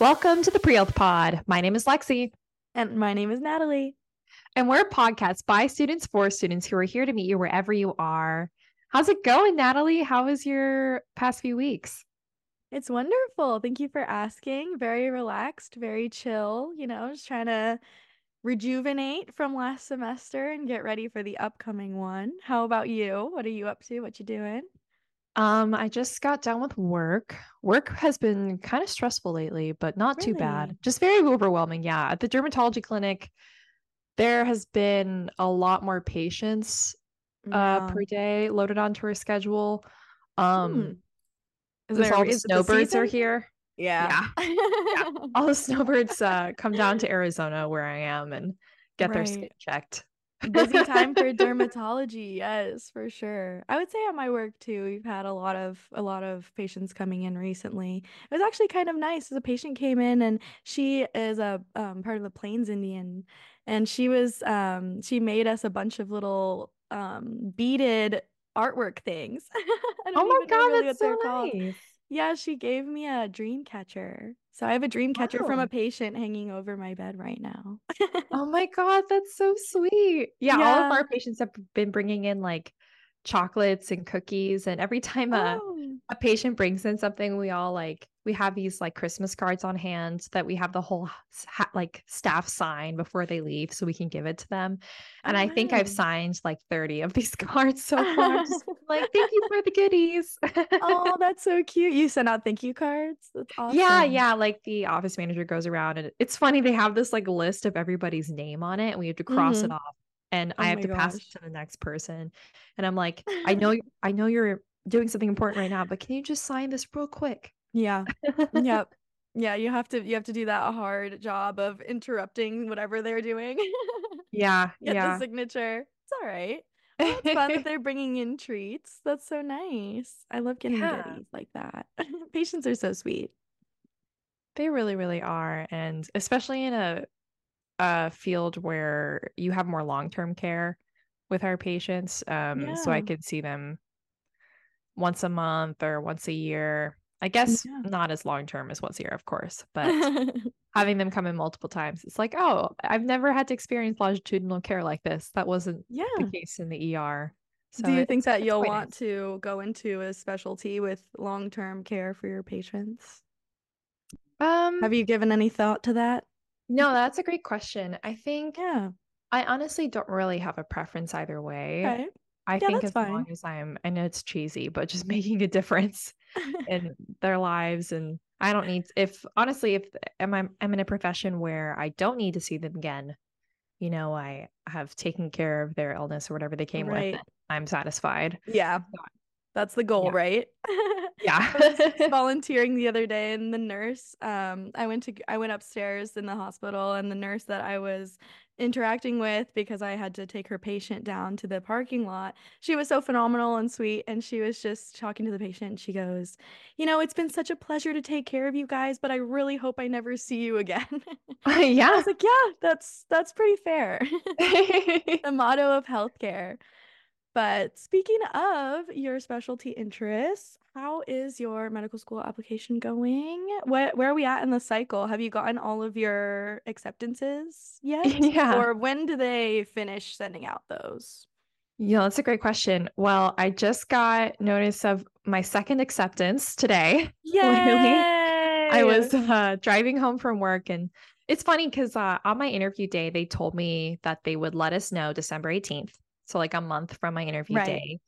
Welcome to the Pre Health Pod. My name is Lexi. And my name is Natalie. And we're a podcast by students for students who are here to meet you wherever you are. How's it going, Natalie? How was your past few weeks? It's wonderful. Thank you for asking. Very relaxed, very chill, you know, just trying to rejuvenate from last semester and get ready for the upcoming one. How about you? What are you up to? What you doing? Um, I just got done with work. Work has been kind of stressful lately, but not too bad. Just very overwhelming. Yeah. At the dermatology clinic, there has been a lot more patients uh Yeah. per day loaded onto our schedule. Um, Hmm. Is there all the is it the snowbirds are here. Yeah. yeah All the snowbirds uh come down to Arizona where I am and get their skin checked. Busy time for dermatology, yes, for sure. I would say at my work too, we've had a lot of a lot of patients coming in recently. It was actually kind of nice. A patient came in and she is a um, part of the Plains Indian, and she was um, she made us a bunch of little um, beaded artwork things. Oh my God, really that's what they're so called. nice. Yeah, she gave me a dream catcher. So I have a dream catcher from a patient hanging over my bed right now. Oh my God, that's so sweet. Yeah, all of our patients have been bringing in like chocolates and cookies. And every time a, Oh. a patient brings in something, we all like, we have these like Christmas cards on hand that we have the whole ha- like staff sign before they leave so we can give it to them. And Oh, I think I've signed like 30 of these cards so far. Just like, thank you for the goodies. Oh, that's so cute. You send out thank you cards? That's Yeah, awesome. yeah. Yeah. Like the office manager goes around and it's funny, they have this like list of everybody's name on it and we have to cross it Mhm. off and Oh I have to pass it to the next person. And I'm like, I know I know you're doing something important right now, but can you just sign this real quick? Yeah. Yep. Yeah, you have to you have to do that hard job of interrupting whatever they're doing. Yeah, Get the yeah. signature. It's all right. Well, it's fun that they're bringing in treats. That's so nice. I love getting Yeah, goodies like that. Patients are so sweet. they really, really are. And especially in a a field where you have more long-term care with our patients. Um, so I Yeah. could see them once a month or once a year. I guess Yeah. not as long term as once a year, of course, but having them come in multiple times, it's like, oh, I've never had to experience longitudinal care like this. That wasn't the case in the ER. So Do you it- think that you'll want nice. to go into a specialty with long-term care for your patients? Um, Have you given any thought to that? no, that's a great question. I think Yeah. I honestly don't really have a preference either way. Okay. I Yeah, think as long as I'm, I know it's cheesy, but just making a difference in their lives and I don't need if honestly if am I I'm in a profession where I don't need to see them again, you know, I have taken care of their illness or whatever they came with, Right. and I'm satisfied. Yeah. That's the goal, yeah. right? Yeah. Volunteering the other day and the nurse, um, I went to I went upstairs in the hospital and the nurse that I was interacting with because I had to take her patient down to the parking lot. She was so phenomenal and sweet and she was just talking to the patient. She goes, "You know, it's been such a pleasure to take care of you guys, but I really hope I never see you again." I yeah. was like, "Yeah, that's that's pretty fair." the motto of healthcare. But speaking of your specialty interests, how is your medical school application going? Where where are we at in the cycle? Have you gotten all of your acceptances yet? yeah. Or when do they finish sending out those? Yeah, that's a great question. Well, I just got notice of my second acceptance today. Literally. I was uh, driving home from work, and it's funny because uh, on my interview day, they told me that they would let us know December 18th. So, like a month from my interview Right. day,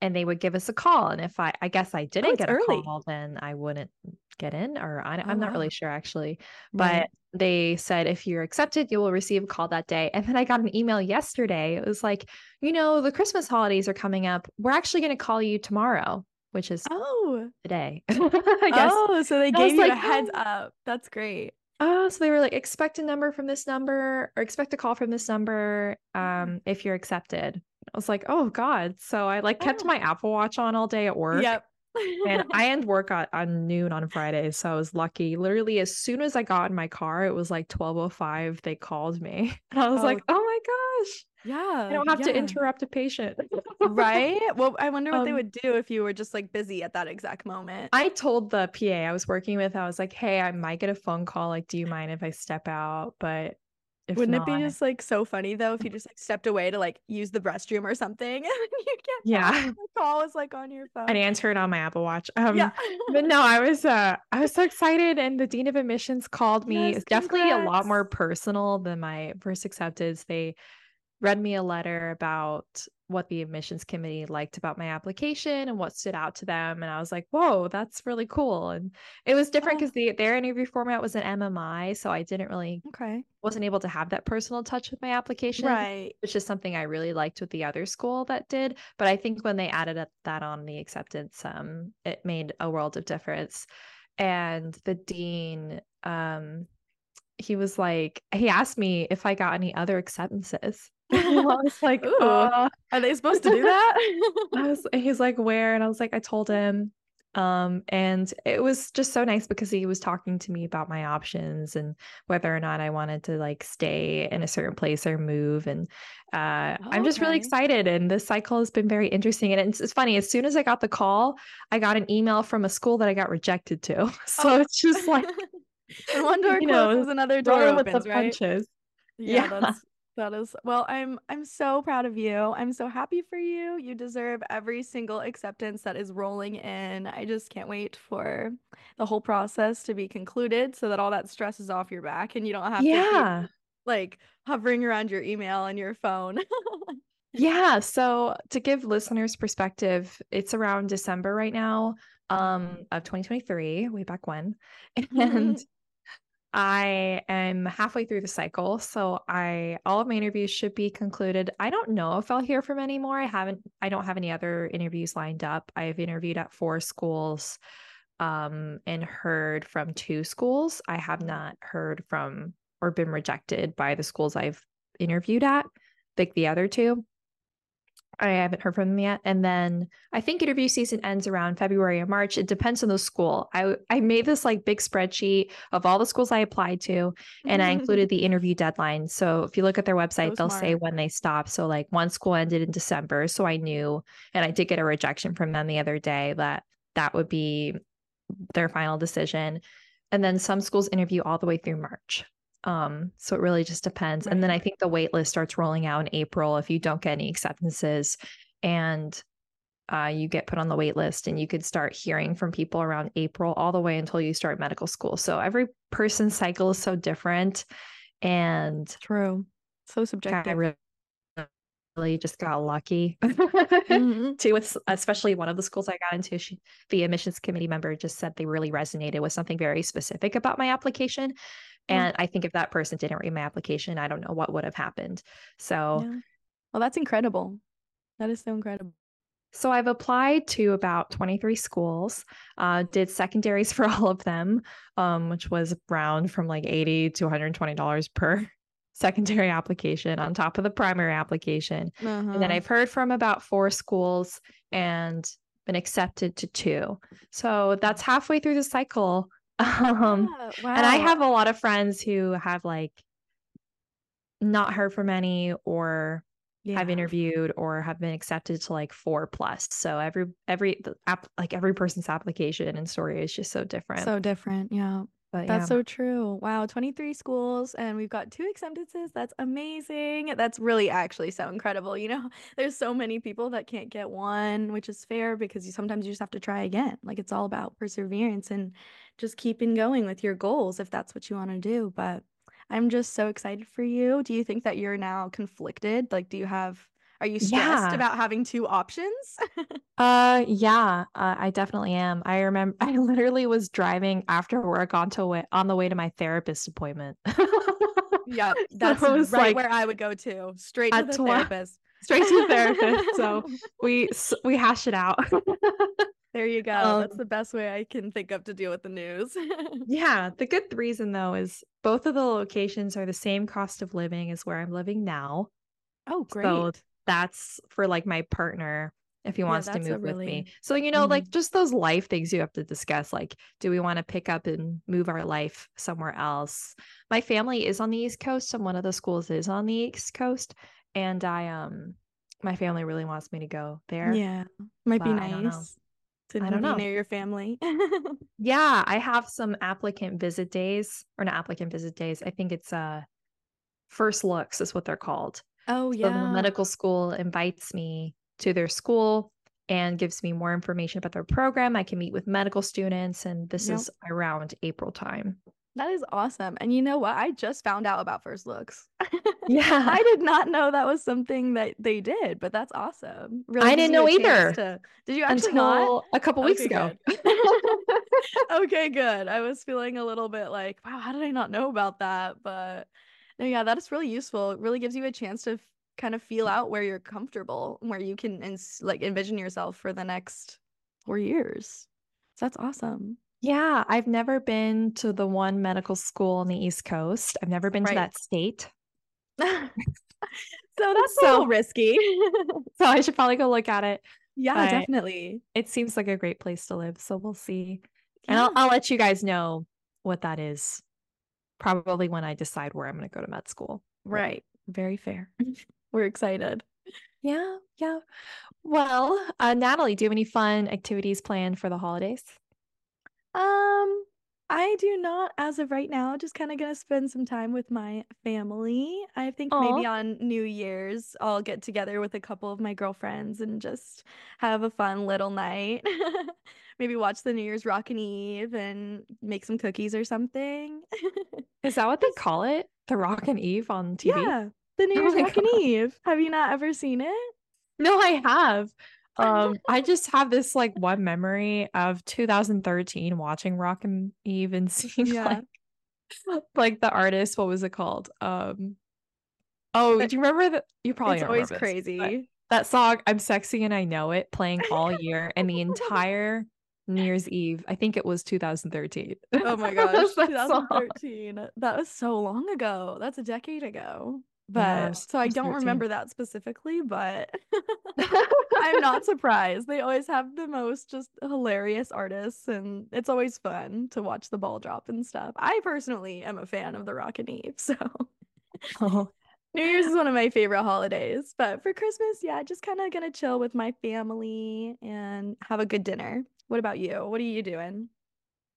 and they would give us a call. And if I, I guess I Oh, didn't it's get a early. call, then I wouldn't get in, or I, Oh, I'm not really sure actually. Right. But they said if you're accepted, you will receive a call that day. And then I got an email yesterday. It was like, you know, the Christmas holidays are coming up. We're actually going to call you tomorrow, which is Oh. today, I guess. Oh, so they And I was gave you a heads oh. up. That's great. Oh, so they were like, expect a number from this number or expect a call from this number um, if you're accepted. I was like, oh God. So I like kept Oh. my Apple Watch on all day at work. Yep. And I end work on, on noon on Fridays. So I was lucky. Literally, as soon as I got in my car, it was like 1205. They called me. And I was Oh, like, oh my gosh. Yeah. I don't have to interrupt a patient. right? Well, I wonder what they Um, would do if you were just like busy at that exact moment. I told the PA I was working with, I was like, hey, I might get a phone call. Like, do you mind if I step out? But if Wouldn't not, it be just like so funny though if you just like stepped away to like use the restroom or something and you get Yeah. and the call was like on your phone. I'd answer it on my Apple Watch. Um, yeah. but no, I was uh I was so excited and the dean of admissions called me. Yes, it's definitely a lot more personal than my first acceptance. They read me a letter about what the admissions committee liked about my application and what stood out to them. And I was like, whoa, that's really cool. And it was different Oh. because the their interview format was an MMI. So I didn't really Okay. wasn't able to have that personal touch with my application Right. which is something I really liked with the other school that did. But I think when they added that on the acceptance, um, it made a world of difference. And the dean, um, he was like, he asked me if I got any other acceptances. I was like, Ooh. uh, Are they supposed to do that? I was, he's like, where? And I was like, I told him. Um, and it was just so nice because he was talking to me about my options and whether or not I wanted to like stay in a certain place or move. And uh, I'm just really excited. And this cycle has been very interesting. And it's, it's funny, as soon as I got the call, I got an email from a school that I got rejected to. So Oh. it's just like one door you know, closes, another door rolling with opens, the right? punches. Yeah, Yeah. that's that is well, I'm I'm so proud of you. I'm so happy for you. You deserve every single acceptance that is rolling in. I just can't wait for the whole process to be concluded so that all that stress is off your back and you don't have to keep like hovering around your email and your phone. Yeah. So to give listeners perspective, it's around December right now um, of 2023, way back when. And I am halfway through the cycle. So I all of my interviews should be concluded. I don't know if I'll hear from any more. I haven't, I don't have any other interviews lined up. I've interviewed at four schools um, and heard from two schools. I have not heard from or been rejected by the schools I've interviewed at, like the other two. I haven't heard from them yet. And then I think interview season ends around February or March. It depends on the school. I I made this like big spreadsheet of all the schools I applied to, and I included the interview deadline. So if you look at their website, So they'll say when they stop. So like one school ended in December, so I knew, and I did get a rejection from them the other day that that would be their final decision. And then some schools interview all the way through March. Um, so it really just depends. And then I think the wait list starts rolling out in April if you don't get any acceptances and uh, you get put on the wait list and you could start hearing from people around April all the way until you start medical school. So every person's cycle is so different. And True. So I subjective. really, really just got lucky. Mhm. too with especially one of the schools I got into she, the admissions committee member just said they really resonated with something very specific about my application. And I think if that person didn't read my application I don't know what would have happened so Yeah. Well, that's incredible. That is so incredible. so I've applied to about 23 schools uh, did secondaries for all of them um, which was around from like 80 to 120 dollars per secondary application on top of the primary application And then Uh-huh. I've heard from about four schools and been accepted to two. So that's halfway through the cycle. Um, Yeah, and I have a lot of friends who have like not heard from any or have interviewed or have been accepted to like four plus. So every every app like every person's application and story is just so different. So different. Yeah. but That's yeah. so true. Wow, 23 schools and we've got two acceptances. That's amazing. That's really actually so incredible. You know, there's so many people that can't get one, which is fair because you sometimes you just have to try again. Like it's all about perseverance and just keeping going with your goals if that's what you want to do. But I'm just so excited for you. Do you think that you're now conflicted? Like, do you have, are you stressed Yeah. about having two options? Uh yeah, uh, I definitely am. I remember I literally was driving after work onto way on the way to my therapist appointment. Yep, So that's was right like where I would go to, straight to the 12 therapist. straight to the therapist. So we we hash it out. There you go. That's Um, the best way I can think of to deal with the news. yeah, the good reason though is both of the locations are the same cost of living as where I'm living now. Oh, So great. that's for like my partner if he Yeah, wants to that's a move with me. So, you know, like Mhm. just those life things you have to discuss. Like, do we want to pick up and move our life somewhere else? My family is on the East Coast, and one of the schools is on the East Coast. And I um my family really wants me to go there. Yeah. Might be but I don't know. nice to I don't know. near your family. Yeah, I have some applicant visit days or not applicant visit days. I think it's uh first looks is what they're called. oh So the yeah. medical school invites me to their school and gives me more information about their program. I can meet with medical students and this Yep. is around April time. That is awesome. And you know what? I just found out about first looks. Yeah. I did not know that was something that they did, but that's awesome. Really I didn't know either to- Did you actually not? A couple weeks Okay, ago. good. okay, good. I was feeling a little bit like, wow, how did I not know about that? But no, yeah, that is really useful. It really gives you a chance to f- kind of feel out where you're comfortable, and where you can ins- like envision yourself for the next four years. So that's awesome. Yeah, I've never been to the one medical school on the East Coast. I've never been to that state. so that's a So- little risky. So I should probably go look at it. yeah, But- definitely. It seems like a great place to live. So we'll see. And I'll, I'll let you guys know what that is probably when I decide where I'm going to go to med school. Right. Very fair. We're excited. Yeah. Yeah. Well, uh, Natalie, do you have any fun activities planned for the holidays? Um, I do not as of right now. Just kind of gonna spend some time with my family. I think maybe on New Year's I'll get together with a couple of my girlfriends and just have a fun little night. Maybe watch the New Year's Rockin' Eve and make some cookies or something. Is that what they call it? The Rockin' Eve on TV? Yeah, the New Oh Year's my Rockin' God. Eve. Have you not ever seen it? No, I have. Um, I just have this like one memory of 2013 watching Rockin' Eve and seeing Yeah. like like the artist, what was it called? Um Oh, But do you remember that? You probably It's always this, crazy. That song, I'm sexy and I know it, playing all year and the entire New Year's Eve. I think it was 2013. Oh my gosh, that song. 2013. That was so long ago. That's a decade ago. But so I I don't 13. remember that specifically, but I'm not surprised. They always have the most just hilarious artists, and it's always fun to watch the ball drop and stuff. I personally am a fan of the Rockin' Eve, so Oh, New Year's is one of my favorite holidays. But for Christmas, yeah, just kind of gonna chill with my family and have a good dinner. What about you? What are you doing?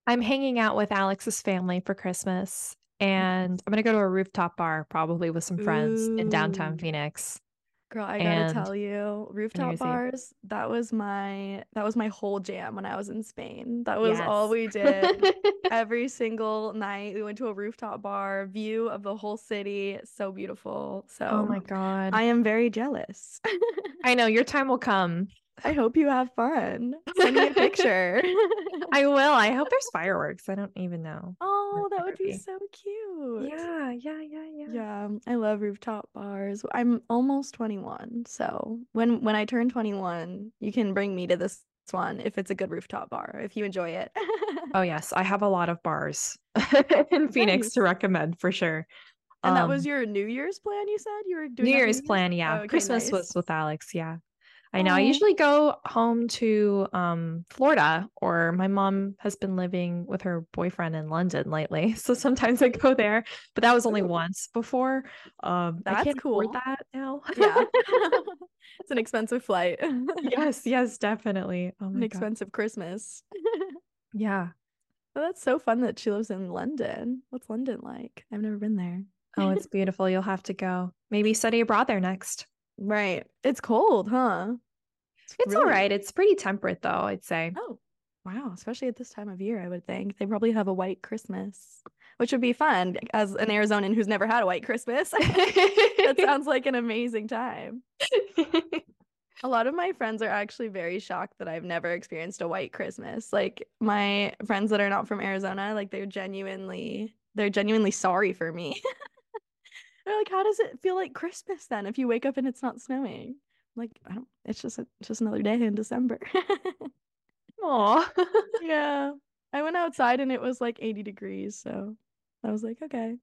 I'm hanging out with Alex's family for Christmas and I'm gonna go to a rooftop bar probably with some friends in downtown Phoenix. Girl, I gotta tell you, rooftop bars, that was my that was my whole jam when I was in Spain. That was all we did. Every single night we went to a rooftop bar, view of the whole city, so beautiful. Oh so Oh my god. I am very jealous. I know your time will come. I hope you have fun. Send me a picture. I will. I hope there's fireworks. I don't even know. Oh, that would be be. so cute. Yeah, yeah, yeah, yeah. Yeah, I love rooftop bars. I'm almost 21, so when when I turn 21, you can bring me to this one if it's a good rooftop bar, if you enjoy it. Oh yes, I have a lot of bars in Phoenix Nice. to recommend for sure. And that was Um, your New Year's plan, you said? You were doing New that for Year's plan, yeah. Oh, okay, Christmas was with Alex, yeah. I know. I usually go home to um Florida or my mom has been living with her boyfriend in London lately. So sometimes I go there, but that was only once before. Um I That's can't afford cool. that now. Yeah. It's an expensive flight. yes, yes, definitely. Oh An my god. expensive Christmas. Yeah. Well, that's so fun that she lives in London. What's London like? I've never been there. Oh, it's beautiful. You'll have to go. Maybe study abroad there next. Right. It's cold, huh? It's all really- right. It's pretty temperate though, I'd say. Oh, wow. Especially at this time of year, I would think. They probably have a white Christmas, which would be fun as an Arizonan who's never had a white Christmas. that sounds like an amazing time. A lot of my friends are actually very shocked that I've never experienced a white Christmas. Like my friends that are not from Arizona, like they're genuinely they're genuinely sorry for me. They're like, "How does it feel like Christmas then if you wake up and it's not snowing?" Like, I don't. It's just a, just another day in December. Aw. yeah, I went outside and it was like 80 degrees, so I was like, okay,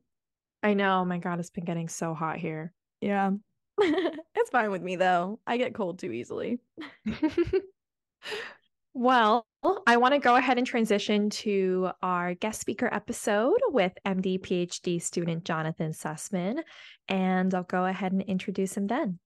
I know. My God, it's been getting so hot here. yeah, it's fine with me though. I get cold too easily. well, I want to go ahead and transition to our guest speaker episode with MD PhD student Jonathan Sussman, and I'll go ahead and introduce him then.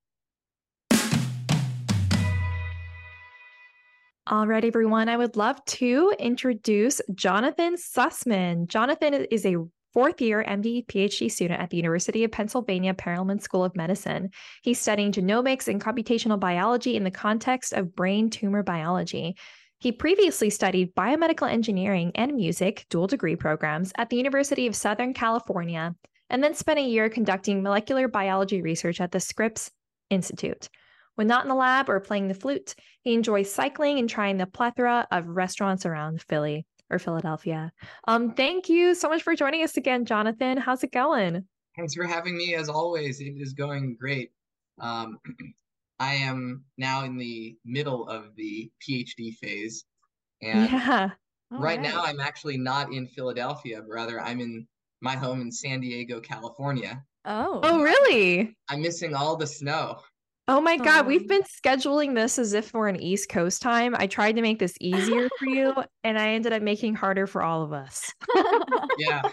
All right, everyone. I would love to introduce Jonathan Sussman. Jonathan is a fourth year MD PhD student at the University of Pennsylvania Perelman School of Medicine. He's studying genomics and computational biology in the context of brain tumor biology. He previously studied biomedical engineering and music dual degree programs at the University of Southern California, and then spent a year conducting molecular biology research at the Scripps Institute. When not in the lab or playing the flute, he enjoys cycling and trying the plethora of restaurants around Philly or Philadelphia. Um, thank you so much for joining us again, Jonathan. How's it going? Thanks for having me. As always, it is going great. Um, I am now in the middle of the PhD phase, and yeah. right, right now I'm actually not in Philadelphia, but rather I'm in my home in San Diego, California. Oh. Oh, really? I'm missing all the snow. Oh my God, we've um, been scheduling this as if we're an East Coast time. I tried to make this easier for you, and I ended up making harder for all of us. yeah.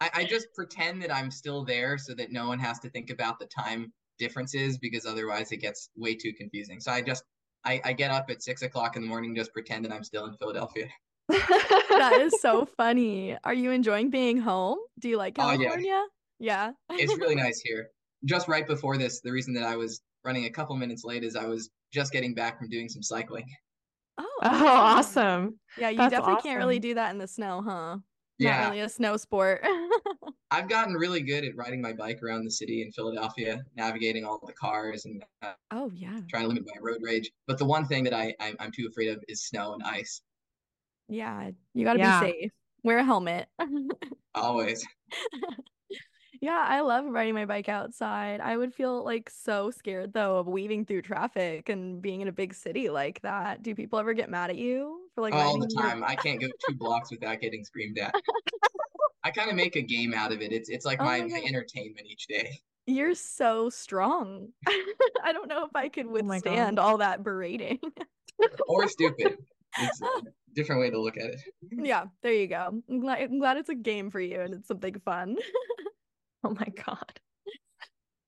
I, I, just pretend that I'm still there so that no one has to think about the time differences because otherwise it gets way too confusing. So I just I, I get up at six o'clock in the morning, just pretend that I'm still in Philadelphia. that is so funny. Are you enjoying being home? Do you like California? Oh, yeah. yeah. it's really nice here. Just right before this, the reason that I was running a couple minutes late as I was just getting back from doing some cycling. Oh, oh awesome. Yeah, you That's definitely awesome. can't really do that in the snow, huh? Yeah. Not really a snow sport. I've gotten really good at riding my bike around the city in Philadelphia, navigating all the cars and uh, oh yeah, trying to limit my road rage. But the one thing that I I'm, I'm too afraid of is snow and ice. Yeah, you got to yeah. be safe. Wear a helmet. Always. Yeah, I love riding my bike outside. I would feel like so scared though of weaving through traffic and being in a big city like that. Do people ever get mad at you for like all the time? Your- I can't go two blocks without getting screamed at. I kind of make a game out of it. It's it's like oh my, my, entertainment each day. You're so strong. I don't know if I could oh withstand oh all that berating. or stupid. It's a different way to look at it. Yeah, there you go. I'm glad, I'm glad it's a game for you and it's something fun. Oh my God.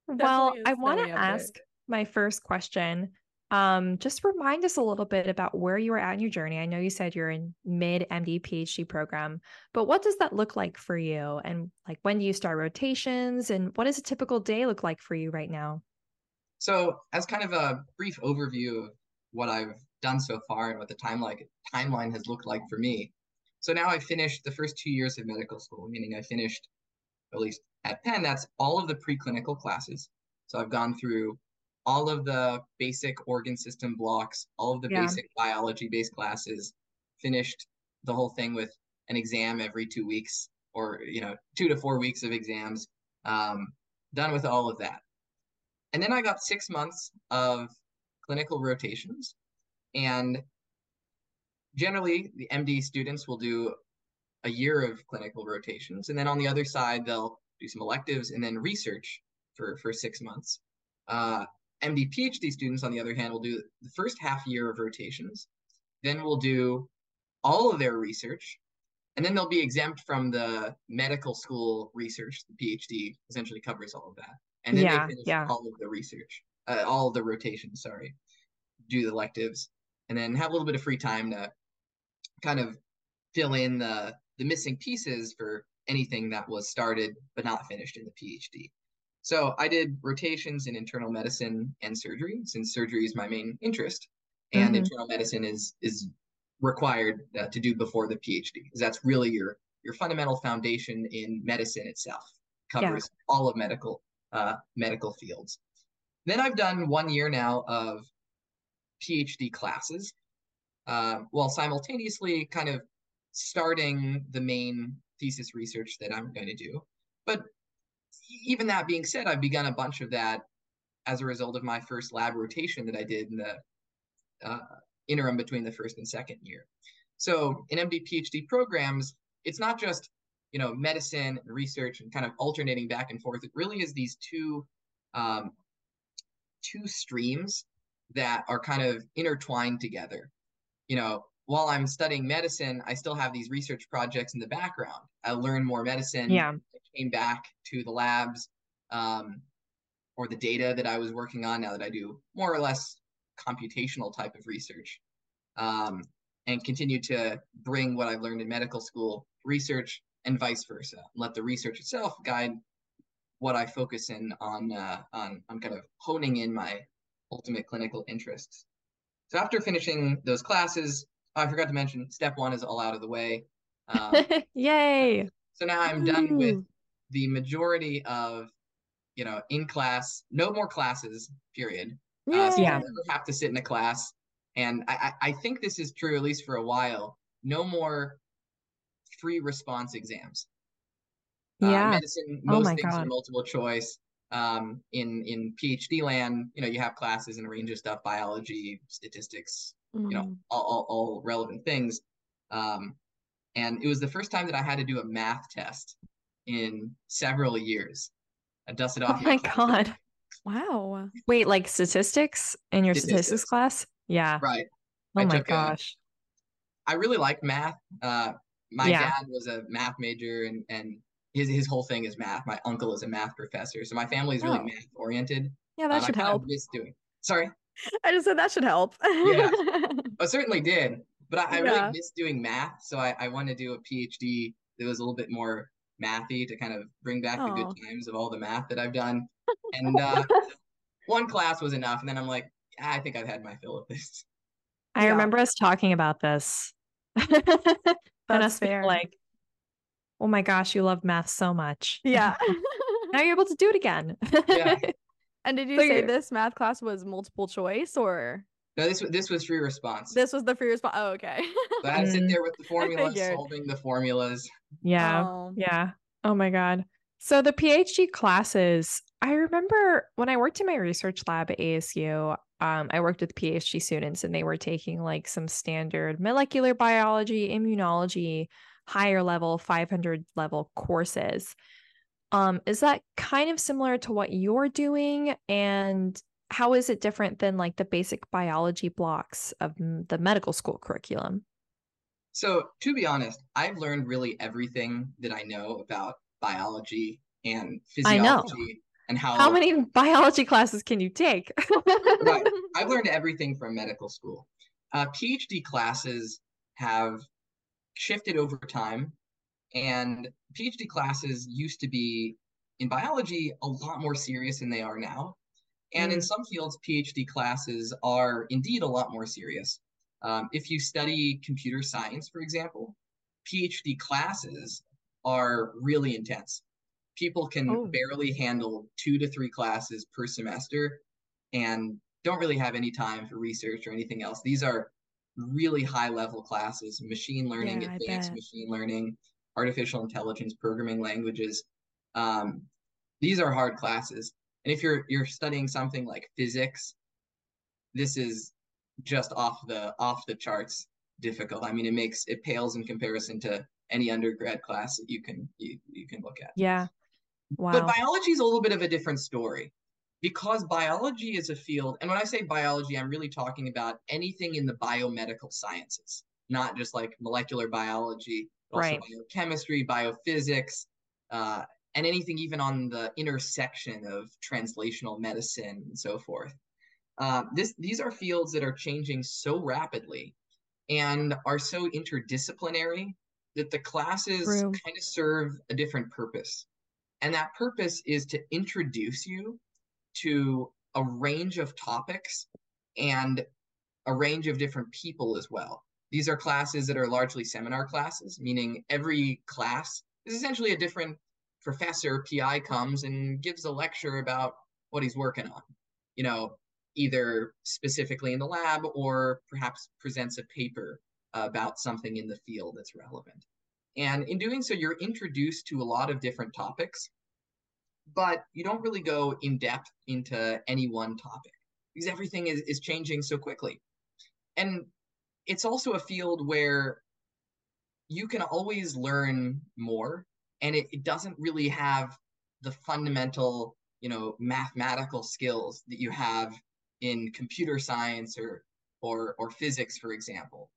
well, I want to ask my first question. Um, just remind us a little bit about where you are at in your journey. I know you said you're in mid MD PhD program, but what does that look like for you? And like when do you start rotations and what does a typical day look like for you right now? So, as kind of a brief overview of what I've done so far and what the timeline timeline has looked like for me. So now I finished the first two years of medical school, meaning I finished at least at Penn, that's all of the preclinical classes. So I've gone through all of the basic organ system blocks, all of the yeah. basic biology based classes, finished the whole thing with an exam every two weeks or, you know, two to four weeks of exams, um, done with all of that. And then I got six months of clinical rotations. And generally, the MD students will do a year of clinical rotations. And then on the other side, they'll do some electives and then research for, for six months. Uh, MD PhD students, on the other hand, will do the first half year of rotations. Then we'll do all of their research. And then they'll be exempt from the medical school research. The PhD essentially covers all of that. And then yeah, they finish yeah. all of the research, uh, all of the rotations, sorry, do the electives, and then have a little bit of free time to kind of fill in the the missing pieces for anything that was started but not finished in the PhD. So I did rotations in internal medicine and surgery, since surgery is my main interest, and mm-hmm. internal medicine is is required uh, to do before the PhD, because that's really your your fundamental foundation in medicine itself. Covers yeah. all of medical uh, medical fields. Then I've done one year now of PhD classes, uh, while simultaneously kind of starting the main thesis research that I'm going to do. But even that being said, I've begun a bunch of that as a result of my first lab rotation that I did in the uh, interim between the first and second year. So in MD PhD programs, it's not just you know medicine and research and kind of alternating back and forth. It really is these two um, two streams that are kind of intertwined together. You know, while I'm studying medicine, I still have these research projects in the background. I learn more medicine. Yeah. I came back to the labs um, or the data that I was working on now that I do more or less computational type of research. um, and continue to bring what I've learned in medical school research and vice versa. Let the research itself guide what I focus in on uh, on on kind of honing in my ultimate clinical interests. So after finishing those classes, I forgot to mention step one is all out of the way. Um, Yay! So now I'm done with the majority of, you know, in class, no more classes, period. Uh, so yeah. have to sit in a class. And I, I think this is true, at least for a while. No more free response exams. Uh, yeah. Uh, medicine, oh most oh things God. are multiple choice. Um, in in PhD land, you know, you have classes and a range of stuff, biology, statistics, mm-hmm. you know, mm-hmm. all, all, all relevant things. Um, and it was the first time that I had to do a math test in several years. I dusted off. Oh my god! Wow. Wait, like statistics in your statistics, statistics class? Yeah. Right. Oh I my gosh. A, I really like math. Uh, my yeah. dad was a math major, and and his his whole thing is math. My uncle is a math professor, so my family is really oh. math oriented. Yeah, that um, should help. miss doing. Sorry. I just said that should help. yeah, I certainly did. But I, I yeah. really miss doing math, so I, I want to do a PhD that was a little bit more mathy to kind of bring back Aww. the good times of all the math that I've done. And uh, one class was enough, and then I'm like, I think I've had my fill of this. I yeah. remember us talking about this. and us fair. like, oh my gosh, you love math so much. Yeah. now you're able to do it again. yeah. And did you so say this math class was multiple choice or? No, this this was free response. This was the free response. Oh, okay. so I had to sit there with the formulas, solving the formulas. Yeah. Oh. Yeah. Oh my god. So the PhD classes, I remember when I worked in my research lab at ASU, um, I worked with PhD students and they were taking like some standard molecular biology, immunology, higher level, 500 level courses. Um, is that kind of similar to what you're doing? And how is it different than like the basic biology blocks of the medical school curriculum? So, to be honest, I've learned really everything that I know about biology and physiology and how How many biology classes can you take? right. I've learned everything from medical school. Uh, PhD classes have shifted over time and PhD classes used to be in biology a lot more serious than they are now. And mm. in some fields, PhD classes are indeed a lot more serious. Um, if you study computer science, for example, PhD classes are really intense. People can oh. barely handle two to three classes per semester and don't really have any time for research or anything else. These are really high level classes machine learning, yeah, advanced machine learning, artificial intelligence, programming languages. Um, these are hard classes. And if you're you're studying something like physics, this is just off the off the charts difficult. I mean, it makes it pales in comparison to any undergrad class that you can you, you can look at. Yeah. Wow. But biology is a little bit of a different story because biology is a field, and when I say biology, I'm really talking about anything in the biomedical sciences, not just like molecular biology, right. biochemistry, biophysics, uh, and anything even on the intersection of translational medicine and so forth. Uh, this these are fields that are changing so rapidly and are so interdisciplinary that the classes True. kind of serve a different purpose. And that purpose is to introduce you to a range of topics and a range of different people as well. These are classes that are largely seminar classes, meaning every class is essentially a different professor PI comes and gives a lecture about what he's working on, you know, either specifically in the lab or perhaps presents a paper about something in the field that's relevant. And in doing so, you're introduced to a lot of different topics, but you don't really go in depth into any one topic because everything is, is changing so quickly. And it's also a field where you can always learn more and it, it doesn't really have the fundamental you know mathematical skills that you have in computer science or or or physics for example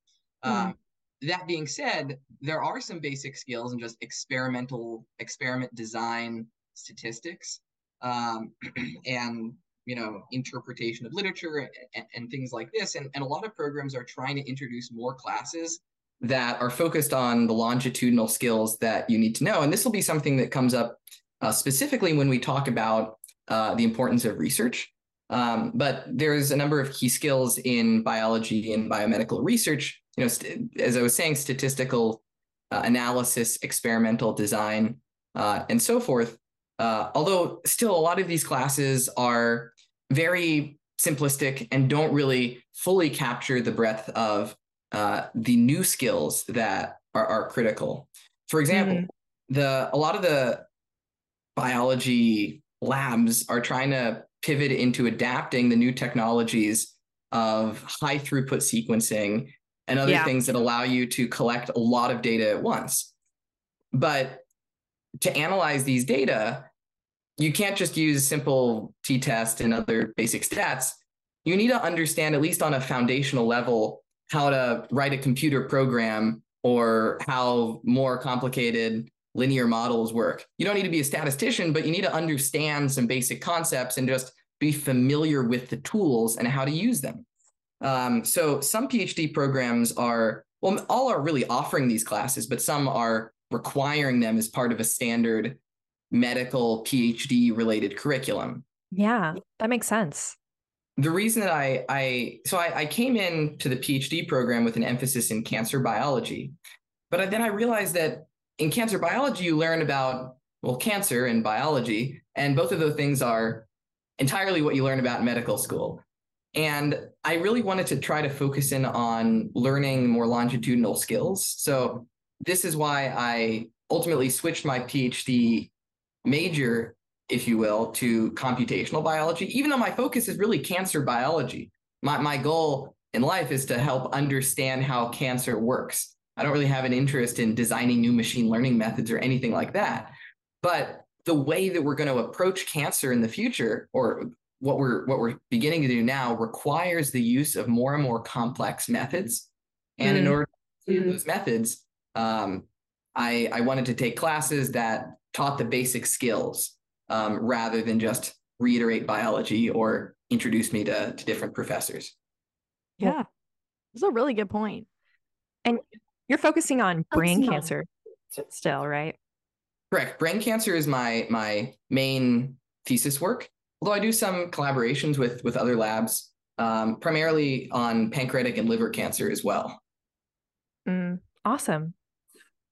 mm. um, that being said there are some basic skills and just experimental experiment design statistics um, and you know, interpretation of literature and, and things like this. And, and a lot of programs are trying to introduce more classes that are focused on the longitudinal skills that you need to know. And this will be something that comes up uh, specifically when we talk about uh, the importance of research. Um, but there's a number of key skills in biology and biomedical research. You know, st- as I was saying, statistical uh, analysis, experimental design, uh, and so forth. Uh, although still, a lot of these classes are very simplistic and don't really fully capture the breadth of uh, the new skills that are, are critical. For example, mm. the a lot of the biology labs are trying to pivot into adapting the new technologies of high throughput sequencing and other yeah. things that allow you to collect a lot of data at once. But to analyze these data, you can't just use simple t test and other basic stats. You need to understand, at least on a foundational level, how to write a computer program or how more complicated linear models work. You don't need to be a statistician, but you need to understand some basic concepts and just be familiar with the tools and how to use them. Um, so some PhD programs are, well, all are really offering these classes, but some are requiring them as part of a standard medical PhD related curriculum. Yeah, that makes sense. The reason that I, I so I, I came in to the PhD program with an emphasis in cancer biology, but then I realized that in cancer biology, you learn about, well, cancer and biology, and both of those things are entirely what you learn about in medical school. And I really wanted to try to focus in on learning more longitudinal skills. So this is why I ultimately switched my PhD major, if you will, to computational biology, even though my focus is really cancer biology. My, my goal in life is to help understand how cancer works. I don't really have an interest in designing new machine learning methods or anything like that. But the way that we're going to approach cancer in the future, or what we're what we're beginning to do now, requires the use of more and more complex methods. And mm. in order to do those methods, um, I, I wanted to take classes that taught the basic skills um, rather than just reiterate biology or introduce me to, to different professors. Yeah, that's a really good point. And you're focusing on brain cancer still, right? Correct. Brain cancer is my my main thesis work. Although I do some collaborations with with other labs, um, primarily on pancreatic and liver cancer as well. Mm, awesome.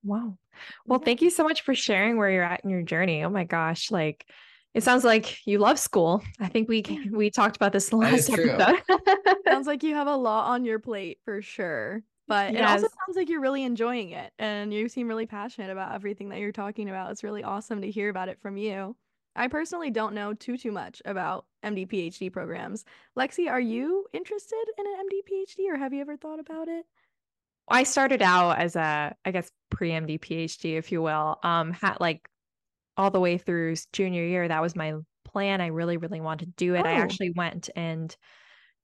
Wow. Well, thank you so much for sharing where you're at in your journey. Oh my gosh, like it sounds like you love school. I think we we talked about this last episode. sounds like you have a lot on your plate for sure. But yes. it also sounds like you're really enjoying it and you seem really passionate about everything that you're talking about. It's really awesome to hear about it from you. I personally don't know too too much about MD PhD programs. Lexi, are you interested in an MD PhD or have you ever thought about it? I started out as a I guess pre-MD PhD if you will. Um had like all the way through junior year that was my plan. I really really wanted to do it. Oh. I actually went and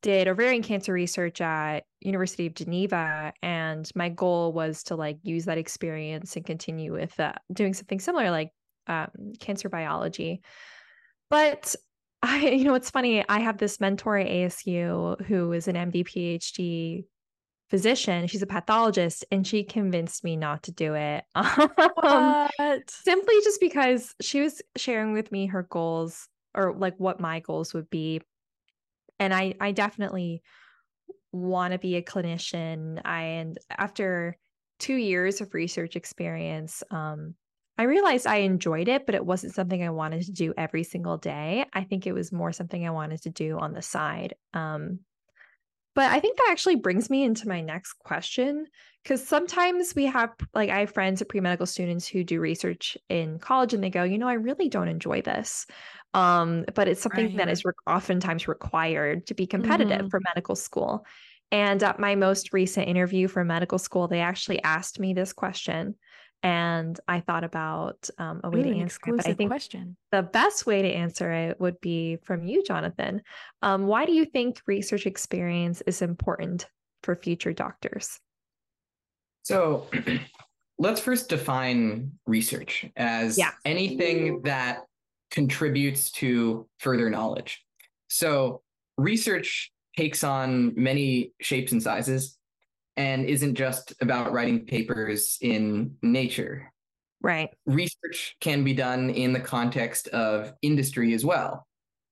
did ovarian cancer research at University of Geneva and my goal was to like use that experience and continue with uh, doing something similar like um, cancer biology. But I you know it's funny I have this mentor at ASU who is an MD PhD physician. She's a pathologist and she convinced me not to do it. um, simply just because she was sharing with me her goals or like what my goals would be and I I definitely want to be a clinician. I and after two years of research experience, um, I realized I enjoyed it, but it wasn't something I wanted to do every single day. I think it was more something I wanted to do on the side. Um, but I think that actually brings me into my next question because sometimes we have, like, I have friends of pre medical students who do research in college and they go, you know, I really don't enjoy this um, but it's something right. that is re- oftentimes required to be competitive mm-hmm. for medical school. And at my most recent interview for medical school, they actually asked me this question. And I thought about um, a way Ooh, to answer it. But I think question. the best way to answer it would be from you, Jonathan. Um, why do you think research experience is important for future doctors? So let's first define research as yeah. anything that contributes to further knowledge. So research takes on many shapes and sizes and isn't just about writing papers in nature. Right. Research can be done in the context of industry as well.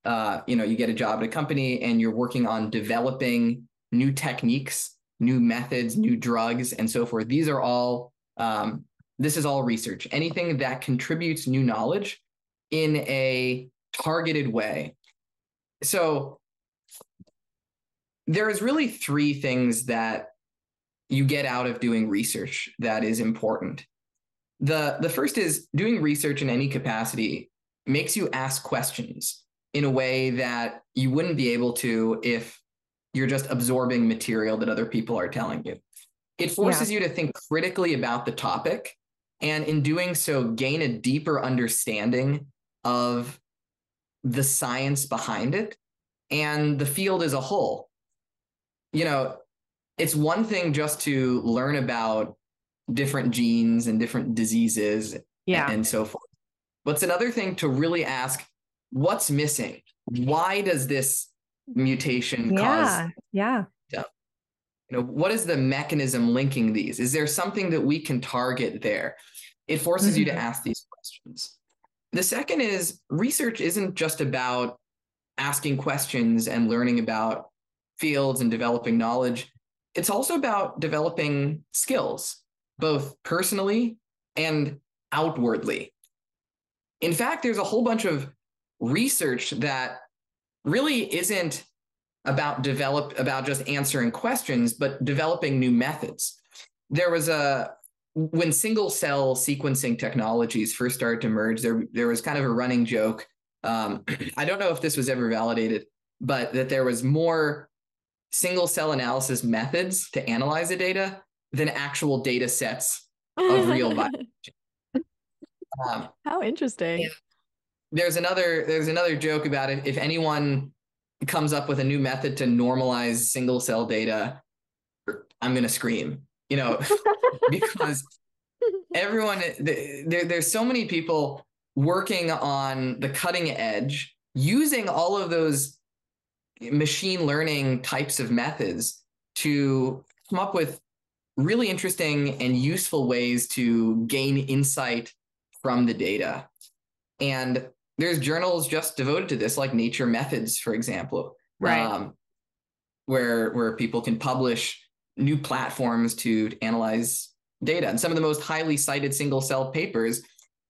Uh, you know, you get a job at a company and you're working on developing new techniques, new methods, new drugs, and so forth. These are all, um, this is all research. Anything that contributes new knowledge in a targeted way. So there is really three things that you get out of doing research that is important. The, the first is doing research in any capacity makes you ask questions in a way that you wouldn't be able to if you're just absorbing material that other people are telling you. It forces yeah. you to think critically about the topic and in doing so gain a deeper understanding of the science behind it and the field as a whole. You know, it's one thing just to learn about different genes and different diseases yeah. and so forth. But it's another thing to really ask what's missing? Why does this mutation yeah. cause? Yeah. You know, what is the mechanism linking these? Is there something that we can target there? It forces mm-hmm. you to mm-hmm. ask these questions. The second is research isn't just about asking questions and learning about fields and developing knowledge. It's also about developing skills, both personally and outwardly. In fact, there's a whole bunch of research that really isn't about develop about just answering questions, but developing new methods. There was a when single cell sequencing technologies first started to emerge, there there was kind of a running joke. Um, I don't know if this was ever validated, but that there was more single cell analysis methods to analyze the data than actual data sets of real biology. Um, How interesting. There's another there's another joke about it. If anyone comes up with a new method to normalize single cell data, I'm gonna scream. You know, because everyone there, there's so many people working on the cutting edge using all of those machine learning types of methods to come up with really interesting and useful ways to gain insight from the data. And there's journals just devoted to this, like Nature Methods, for example, right? Um, where where people can publish new platforms to analyze data. And some of the most highly cited single cell papers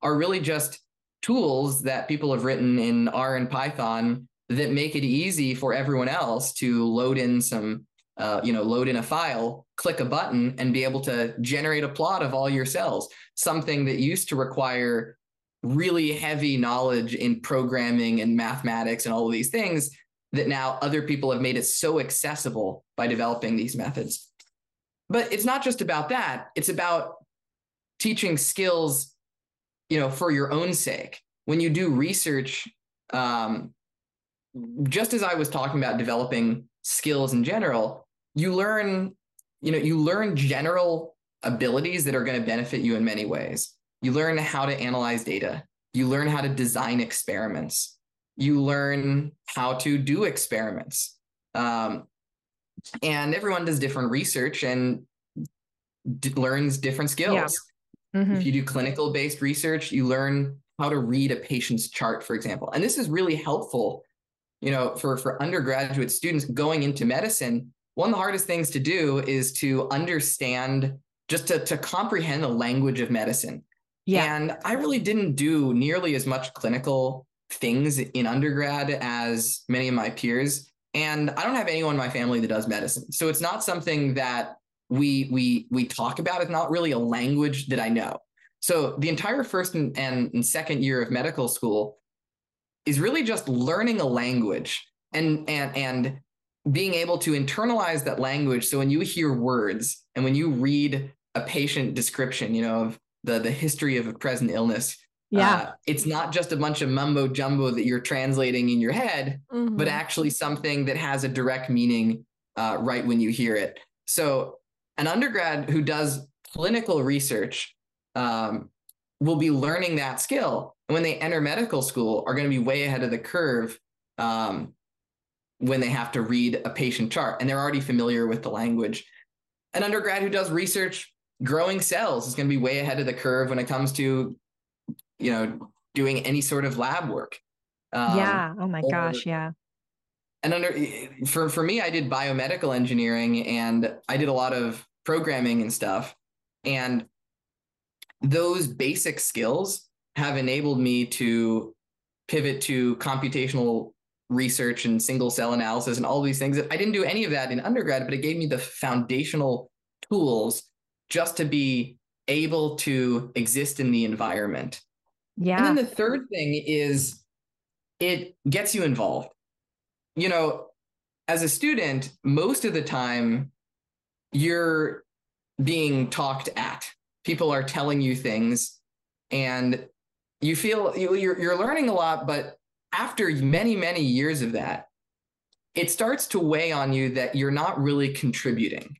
are really just tools that people have written in R and Python that make it easy for everyone else to load in some, uh, you know, load in a file, click a button, and be able to generate a plot of all your cells. Something that used to require really heavy knowledge in programming and mathematics and all of these things that now other people have made it so accessible by developing these methods. But it's not just about that. It's about teaching skills, you know, for your own sake. When you do research, um, just as I was talking about developing skills in general, you learn, you know, you learn general abilities that are going to benefit you in many ways. You learn how to analyze data. You learn how to design experiments. You learn how to do experiments. Um, and everyone does different research and d- learns different skills. Yeah. Mm-hmm. If you do clinical based research, you learn how to read a patient's chart, for example. And this is really helpful, you know, for, for undergraduate students going into medicine. One of the hardest things to do is to understand, just to, to comprehend the language of medicine. Yeah. And I really didn't do nearly as much clinical things in undergrad as many of my peers. And I don't have anyone in my family that does medicine. So it's not something that we we we talk about. It's not really a language that I know. So the entire first and, and, and second year of medical school is really just learning a language and and and being able to internalize that language. So when you hear words and when you read a patient description, you know, of the the history of a present illness, yeah. Uh, it's not just a bunch of mumbo jumbo that you're translating in your head, mm-hmm. but actually something that has a direct meaning uh, right when you hear it. So, an undergrad who does clinical research um, will be learning that skill. And when they enter medical school, are going to be way ahead of the curve um, when they have to read a patient chart and they're already familiar with the language. An undergrad who does research growing cells is going to be way ahead of the curve when it comes to, you know, doing any sort of lab work. Um, yeah. Oh my or, gosh. Yeah. And under for for me, I did biomedical engineering and I did a lot of programming and stuff. And those basic skills have enabled me to pivot to computational research and single cell analysis and all these things. I didn't do any of that in undergrad, but it gave me the foundational tools just to be able to exist in the environment. Yeah. And then the third thing is it gets you involved. You know, as a student, most of the time you're being talked at. People are telling you things and you feel you're, you're learning a lot, but after many, many years of that, it starts to weigh on you that you're not really contributing.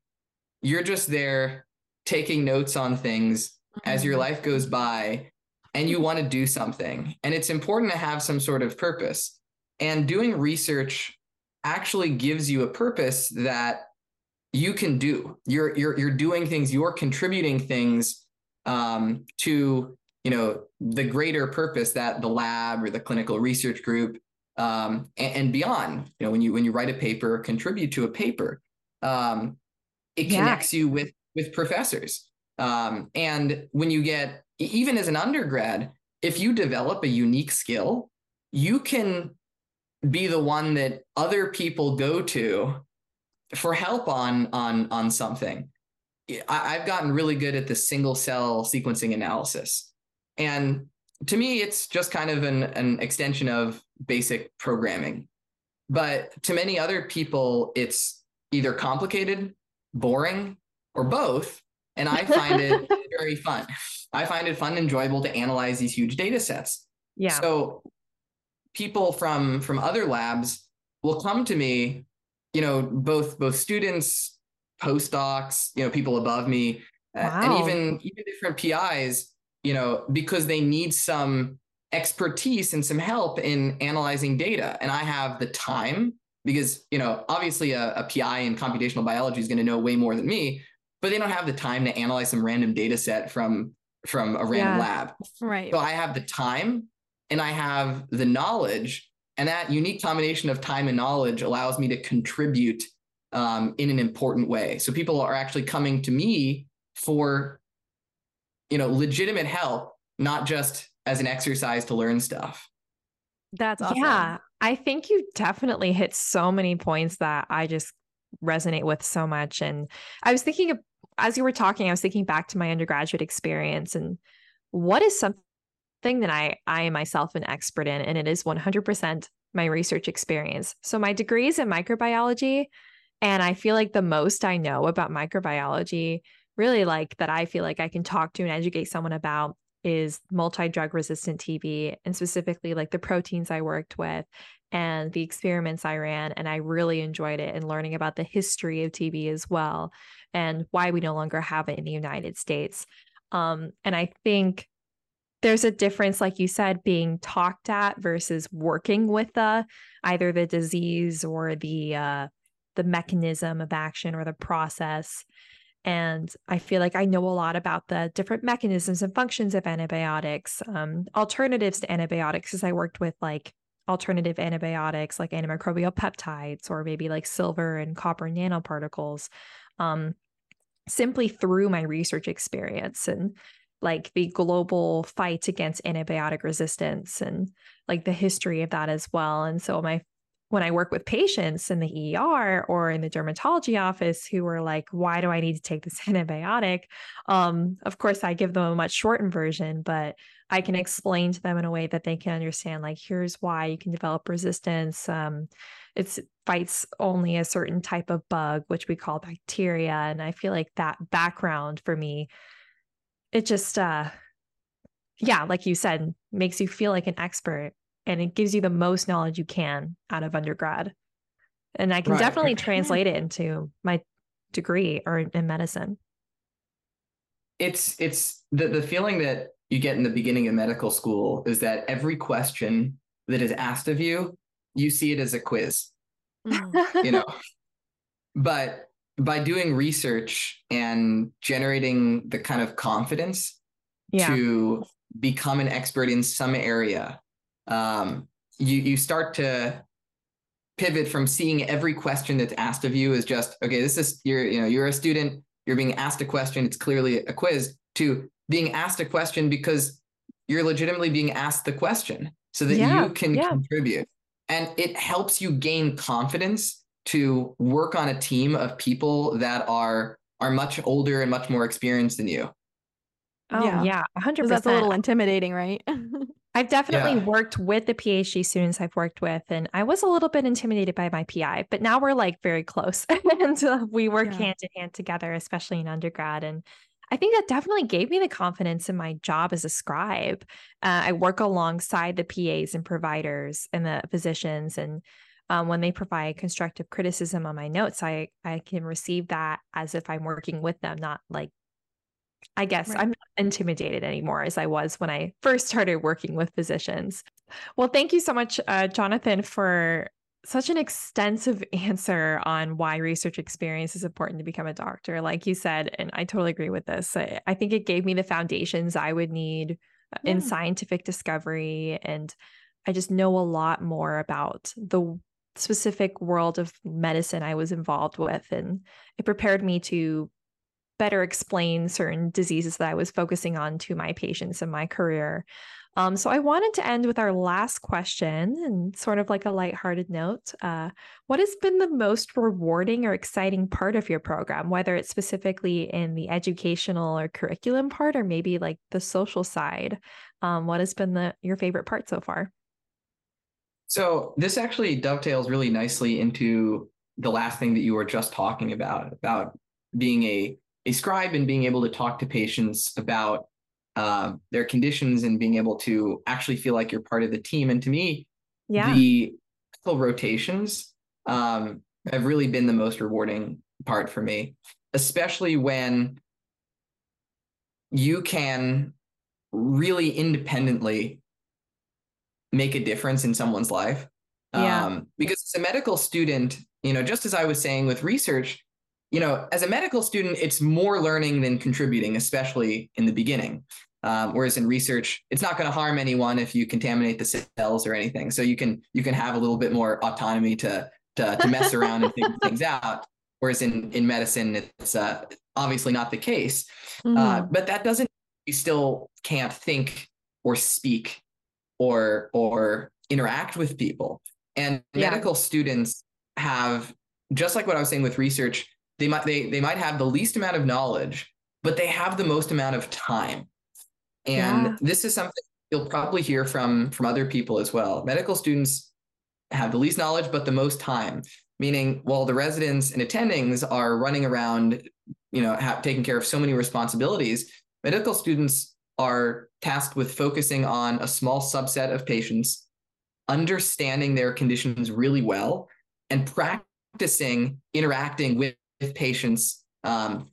You're just there taking notes on things as your life goes by and you want to do something. And it's important to have some sort of purpose. And doing research actually gives you a purpose that you can do. You're you're you're doing things. You're contributing things um, to you know the greater purpose that the lab or the clinical research group um, and, and, beyond. You know when you when you write a paper, or contribute to a paper, um, it yeah. connects you with with professors. Um, and when you get even as an undergrad, if you develop a unique skill, you can be the one that other people go to for help on on on something. I, have gotten really good at the single cell sequencing analysis. And to me, it's just kind of an, an extension of basic programming. But to many other people, it's either complicated, boring, or both. And I find it very fun. I find it fun and enjoyable to analyze these huge data sets. Yeah. So people from from other labs will come to me you know, both both students, postdocs, you know, people above me, wow. and even even different PIs, you know, because they need some expertise and some help in analyzing data. And I have the time because, you know, obviously a, a PI in computational biology is going to know way more than me, but they don't have the time to analyze some random data set from from a random yeah. lab. Right. So I have the time and I have the knowledge and that unique combination of time and knowledge allows me to contribute um, in an important way. So people are actually coming to me for, you know, legitimate help, not just as an exercise to learn stuff. That's awesome. Yeah. I think you definitely hit so many points that I just resonate with so much. And I was thinking of, as you were talking, I was thinking back to my undergraduate experience and what is something thing that I I am myself an expert in, and it is 100% my research experience. So my degree is in microbiology, and I feel like the most I know about microbiology, really like that I feel like I can talk to and educate someone about is multi-drug resistant TB and specifically like the proteins I worked with and the experiments I ran and I really enjoyed it and learning about the history of TB as well and why we no longer have it in the United States. Um, and I think there's a difference like you said being talked at versus working with the either the disease or the uh the mechanism of action or the process. And i feel like i know a lot about the different mechanisms and functions of antibiotics um, alternatives to antibiotics as i worked with like alternative antibiotics like antimicrobial peptides or maybe like silver and copper nanoparticles um, simply through my research experience. And like the global fight against antibiotic resistance and like the history of that as well. And so my when I work with patients in the ER or in the dermatology office who are like, why do I need to take this antibiotic? Um, of course, I give them a much shortened version, but I can explain to them in a way that they can understand, like, here's why you can develop resistance. Um, it fights only a certain type of bug, which we call bacteria. And I feel like that background for me it just uh yeah like you said makes you feel like an expert and it gives you the most knowledge you can out of undergrad and i can right. definitely translate it into my degree or in medicine it's it's the, the feeling that you get in the beginning of medical school is that every question that is asked of you you see it as a quiz Mm. you know. But by doing research and generating the kind of confidence Yeah. to become an expert in some area, um, you you start to pivot from seeing every question that's asked of you as just okay, this is you're you know you're a student, you're being asked a question, it's clearly a quiz, to being asked a question because you're legitimately being asked the question so that Yeah, you can yeah. contribute, and it helps you gain confidence to work on a team of people that are are much older and much more experienced than you. Oh Yeah. yeah, a hundred 'Cause that's a little intimidating, right? I've definitely Yeah. worked with the PhD students I've worked with, and I was a little bit intimidated by my PI, but now we're like very close, and uh, we work Yeah. hand in hand together, especially in undergrad. And I think that definitely gave me the confidence in my job as a scribe. Uh, I work alongside the PAs and providers and the physicians, and um, when they provide constructive criticism on my notes, I I can receive that as if I'm working with them, not like I guess Right. I'm not intimidated anymore as I was when I first started working with physicians. Well, thank you so much, uh, Jonathan, for such an extensive answer on why research experience is important to become a doctor. Like you said, and I totally agree with this. I, I think it gave me the foundations I would need uh, in scientific discovery. And I just know a lot more about the specific world of medicine I was involved with. And it prepared me to better explain certain diseases that I was focusing on to my patients in my career. Um, so I wanted to end with our last question and sort of like a lighthearted note. Uh, what has been the most rewarding or exciting part of your program, whether it's specifically in the educational or curriculum part, or maybe like the social side? Um, what has been the your favorite part so far? So this actually dovetails really nicely into the last thing that you were just talking about, about being a, a scribe and being able to talk to patients about uh, their conditions and being able to actually feel like you're part of the team. And to me, Yeah. the rotations um, have really been the most rewarding part for me, especially when you can really independently make a difference in someone's life. Yeah. Um, because as a medical student, you know, just as I was saying with research, you know, as a medical student, it's more learning than contributing, especially in the beginning. Um, whereas in research, it's not going to harm anyone if you contaminate the cells or anything. So you can you can have a little bit more autonomy to to, to mess around and figure things out. Whereas in in medicine, it's uh, obviously not the case. Uh, Mhm. but that doesn't you still can't think or speak or or interact with people. And Yeah. medical students have just like what I was saying with research, they might they they might have the least amount of knowledge, but they have the most amount of time. And Yeah. this is something you'll probably hear from from other people as well. Medical students have the least knowledge but the most time meaning while the residents and attendings are running around you know taking care of so many responsibilities medical students are tasked with focusing on a small subset of patients understanding their conditions really well and practicing interacting with, patients um,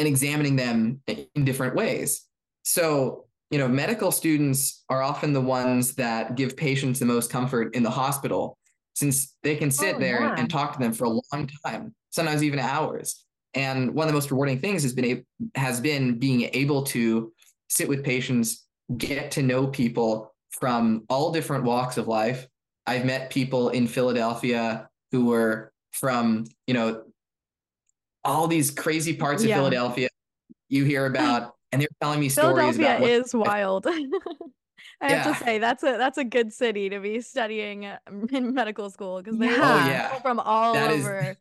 and examining them in different ways so you know medical students are often the ones that give patients the most comfort in the hospital since they can sit Oh, there yeah. and talk to them for a long time sometimes even hours and one of the most rewarding things has been has been being able to sit with patients get to know people from all different walks of life i've met people in philadelphia who were from you know all these crazy parts of Yeah. philadelphia you hear about and they're telling me stories Philadelphia is wild. I have Yeah. to say that's a that's a good city to be studying uh, in medical school because they yeah. Oh, yeah. people from all That over.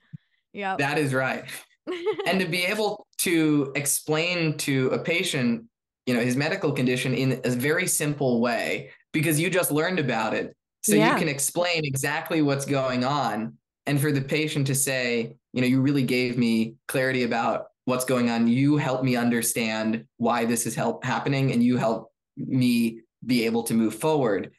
Yeah. that is right and to be able to explain to a patient you know his medical condition in a very simple way because you just learned about it so Yeah. you can explain exactly what's going on and for the patient to say you know you really gave me clarity about what's going on you helped me understand why this is help happening and you help me be able to move forward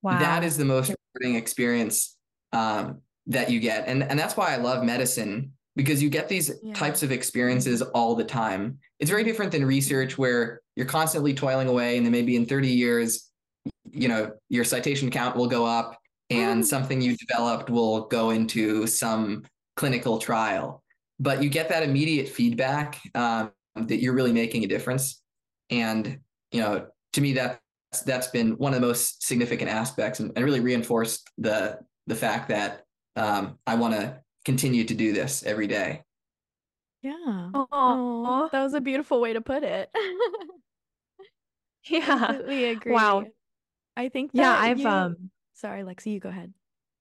Wow. that is the most rewarding experience um, that you get and and that's why i love medicine because you get these Yeah. types of experiences all the time it's very different than research where you're constantly toiling away and then maybe in 30 years you know your citation count will go up and something you developed will go into some clinical trial. But you get that immediate feedback um, that you're really making a difference. And, you know, to me, that that's been one of the most significant aspects and, and really reinforced the the fact that um, I want to continue to do this every day. Yeah. Aw. Oh, that was a beautiful way to put it. Yeah. Completely agree. Wow. I think Yeah, I've you- um sorry, Lexi, you go ahead.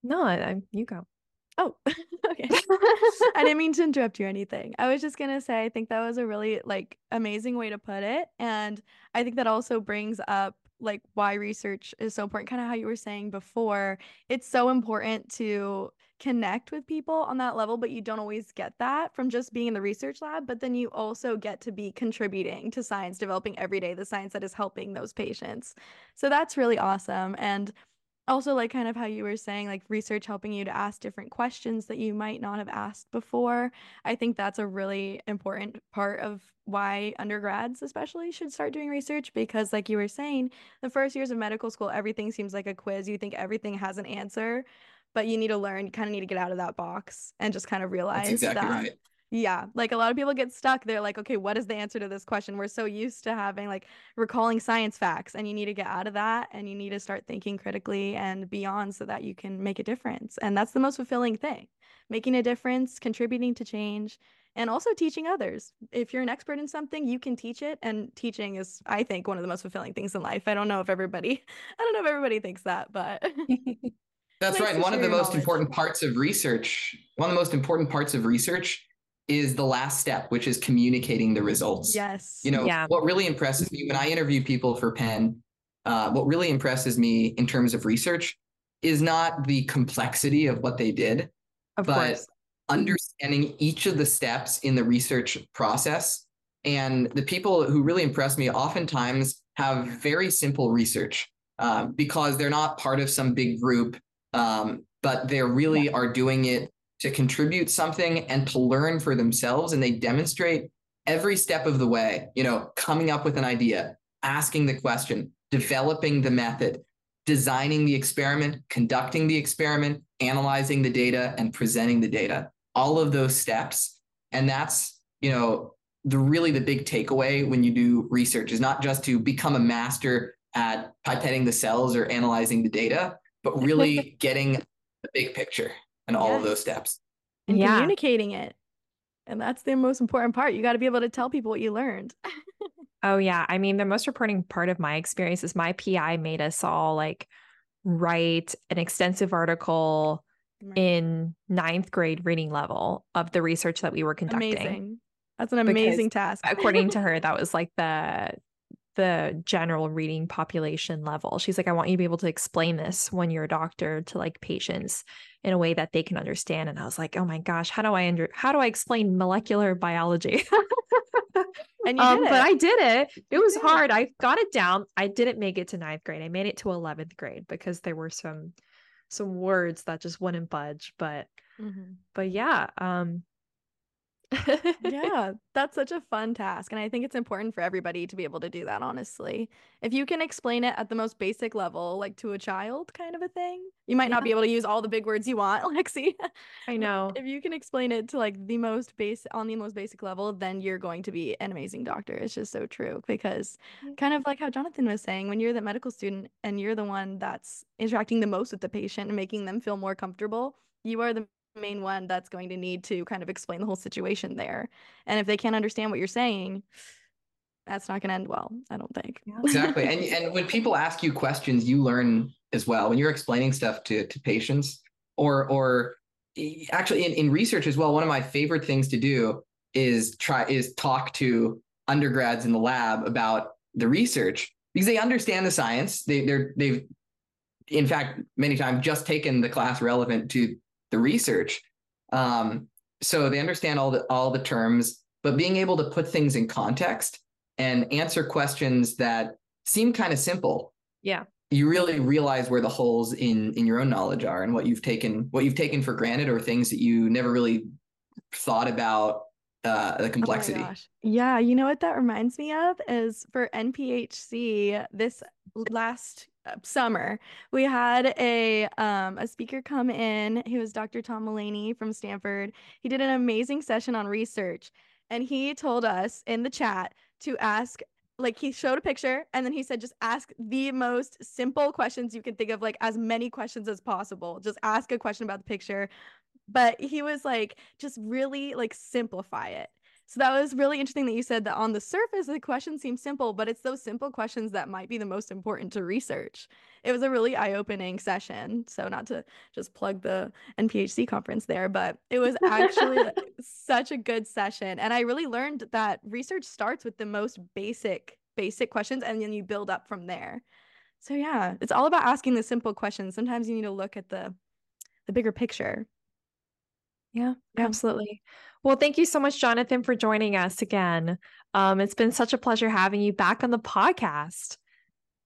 no, I, I you go. Oh, okay. I didn't mean to interrupt you or anything. I was just gonna say I think that was a really like amazing way to put it. And I think that also brings up like why research is so important, kind of how you were saying before. It's so important to connect with people on that level, but you don't always get that from just being in the research lab. But then you also get to be contributing to science, developing every day the science that is helping those patients. So that's really awesome. And also like kind of how you were saying like research helping you to ask different questions that you might not have asked before i think that's a really important part of why undergrads especially should start doing research because like you were saying the first years of medical school everything seems like a quiz you think everything has an answer but you need to learn you kind of need to get out of that box and just kind of realize That's exactly that right. yeah, like a lot of people get stuck. They're like, okay, what is the answer to this question? We're so used to having like recalling science facts, and you need to get out of that and you need to start thinking critically and beyond so that you can make a difference. And that's the most fulfilling thing making a difference, contributing to change, and also teaching others. If you're an expert in something, you can teach it. And teaching is, I think, one of the most fulfilling things in life. I don't know if everybody, I don't know if everybody thinks that, but That's Nice right. One of the your most knowledge. important parts of research, one of the most important parts of research is the last step, which is communicating the results. yes. You know, Yeah. what really impresses me when I interview people for Penn, uh, what really impresses me in terms of research is not the complexity of what they did, Of but course. understanding each of the steps in the research process. And the people who really impress me oftentimes have very simple research um, because they're not part of some big group, um, but they really are doing it to contribute something and to learn for themselves. And they demonstrate every step of the way, you know, coming up with an idea, asking the question, developing the method, designing the experiment, conducting the experiment, analyzing the data, and presenting the data. All of those steps. And that's, you know, the really the big takeaway when you do research is not just to become a master at pipetting the cells or analyzing the data, but really getting the big picture and all of those steps. and Yeah. communicating it. And that's the most important part. You got to be able to tell people what you learned. Oh yeah. I mean, the most reporting part of my experience is my PI made us all like write an extensive article Right. in ninth grade reading level of the research that we were conducting. Amazing. That's an Because amazing task. According to her, that was like the the general reading population level. She's like, I want you to be able to explain this when you're a doctor to like patients in a way that they can understand. And I was like, oh my gosh, how do I under how do I explain molecular biology? and you um, did but. I did it. It was did. hard. I got it down. I didn't make it to ninth grade. I made it to eleventh grade because there were some some words that just wouldn't budge. But Mhm. but yeah, um yeah, that's such a fun task. And I think it's important for everybody to be able to do that, honestly. If you can explain it at the most basic level, like to a child kind of a thing, you might not be able to use all the big words you want, Lexi. I know. If you can explain it to like the most base on the most basic level, then you're going to be an amazing doctor. It's just so true because kind of like how Jonathan was saying, when you're the medical student and you're the one that's interacting the most with the patient and making them feel more comfortable, you are the main one that's going to need to kind of explain the whole situation there. And if they can't understand what you're saying, that's not going to end well, I don't think. Exactly. and and when people ask you questions, you learn as well. When you're explaining stuff to to patients or or actually in, in research as well, one of my favorite things to do is try is talk to undergrads in the lab about the research because they understand the science. They they're they've in fact many times just taken the class relevant to the research. Um, so they understand all the all the terms, but being able to put things in context and answer questions that seem kind of simple. Yeah. You really realize where the holes in in your own knowledge are and what you've taken what you've taken for granted or things that you never really thought about uh, the Oh complexity. gosh. Yeah, you know what that reminds me of is for NPHC this last summer we had a um a speaker come in he was dr tom mullaney from stanford he did an amazing session on research and he told us in the chat to ask like he showed a picture and then he said just ask the most simple questions you can think of like as many questions as possible. Just ask a question about the picture. But he was like just really like simplify it so that was really interesting that you said that on the surface the question seems simple, but it's those simple questions that might be the most important to research. It was a really eye-opening session. So not to just plug the NPHC conference there, but it was actually such a good session. And I really learned that research starts with the most basic basic questions and then you build up from there. So yeah, it's all about asking the simple questions. Sometimes you need to look at the the bigger picture. Yeah, yeah. absolutely. Well, thank you so much, Jonathan, for joining us again. Um, it's been such a pleasure having you back on the podcast.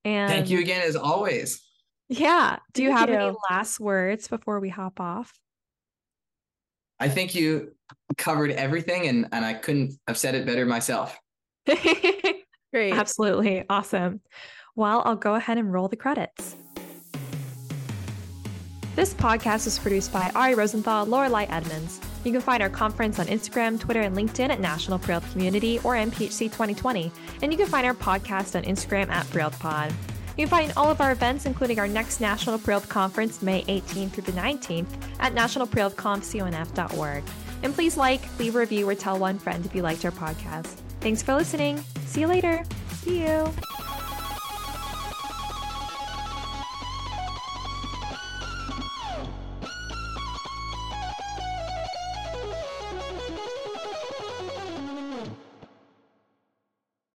And thank you again, as always. Yeah. Do you have you. any last words before we hop off? I think you covered everything, and and I couldn't have said it better myself. Great. Absolutely. Awesome. Well, I'll go ahead and roll the credits. This podcast was produced by Ari Rosenthal, Lorelei Edmonds. You can find our conference on Instagram, Twitter, and LinkedIn at National Pre-Health Community or NPHC 2020. And you can find our podcast on Instagram at PreHealthPod. You can find all of our events, including our next National Pre-Health Conference, May 18th through the 19th, at nationalprehealthconf.conf.org. And please like, leave a review, or tell one friend if you liked our podcast. Thanks for listening. See you later. See you.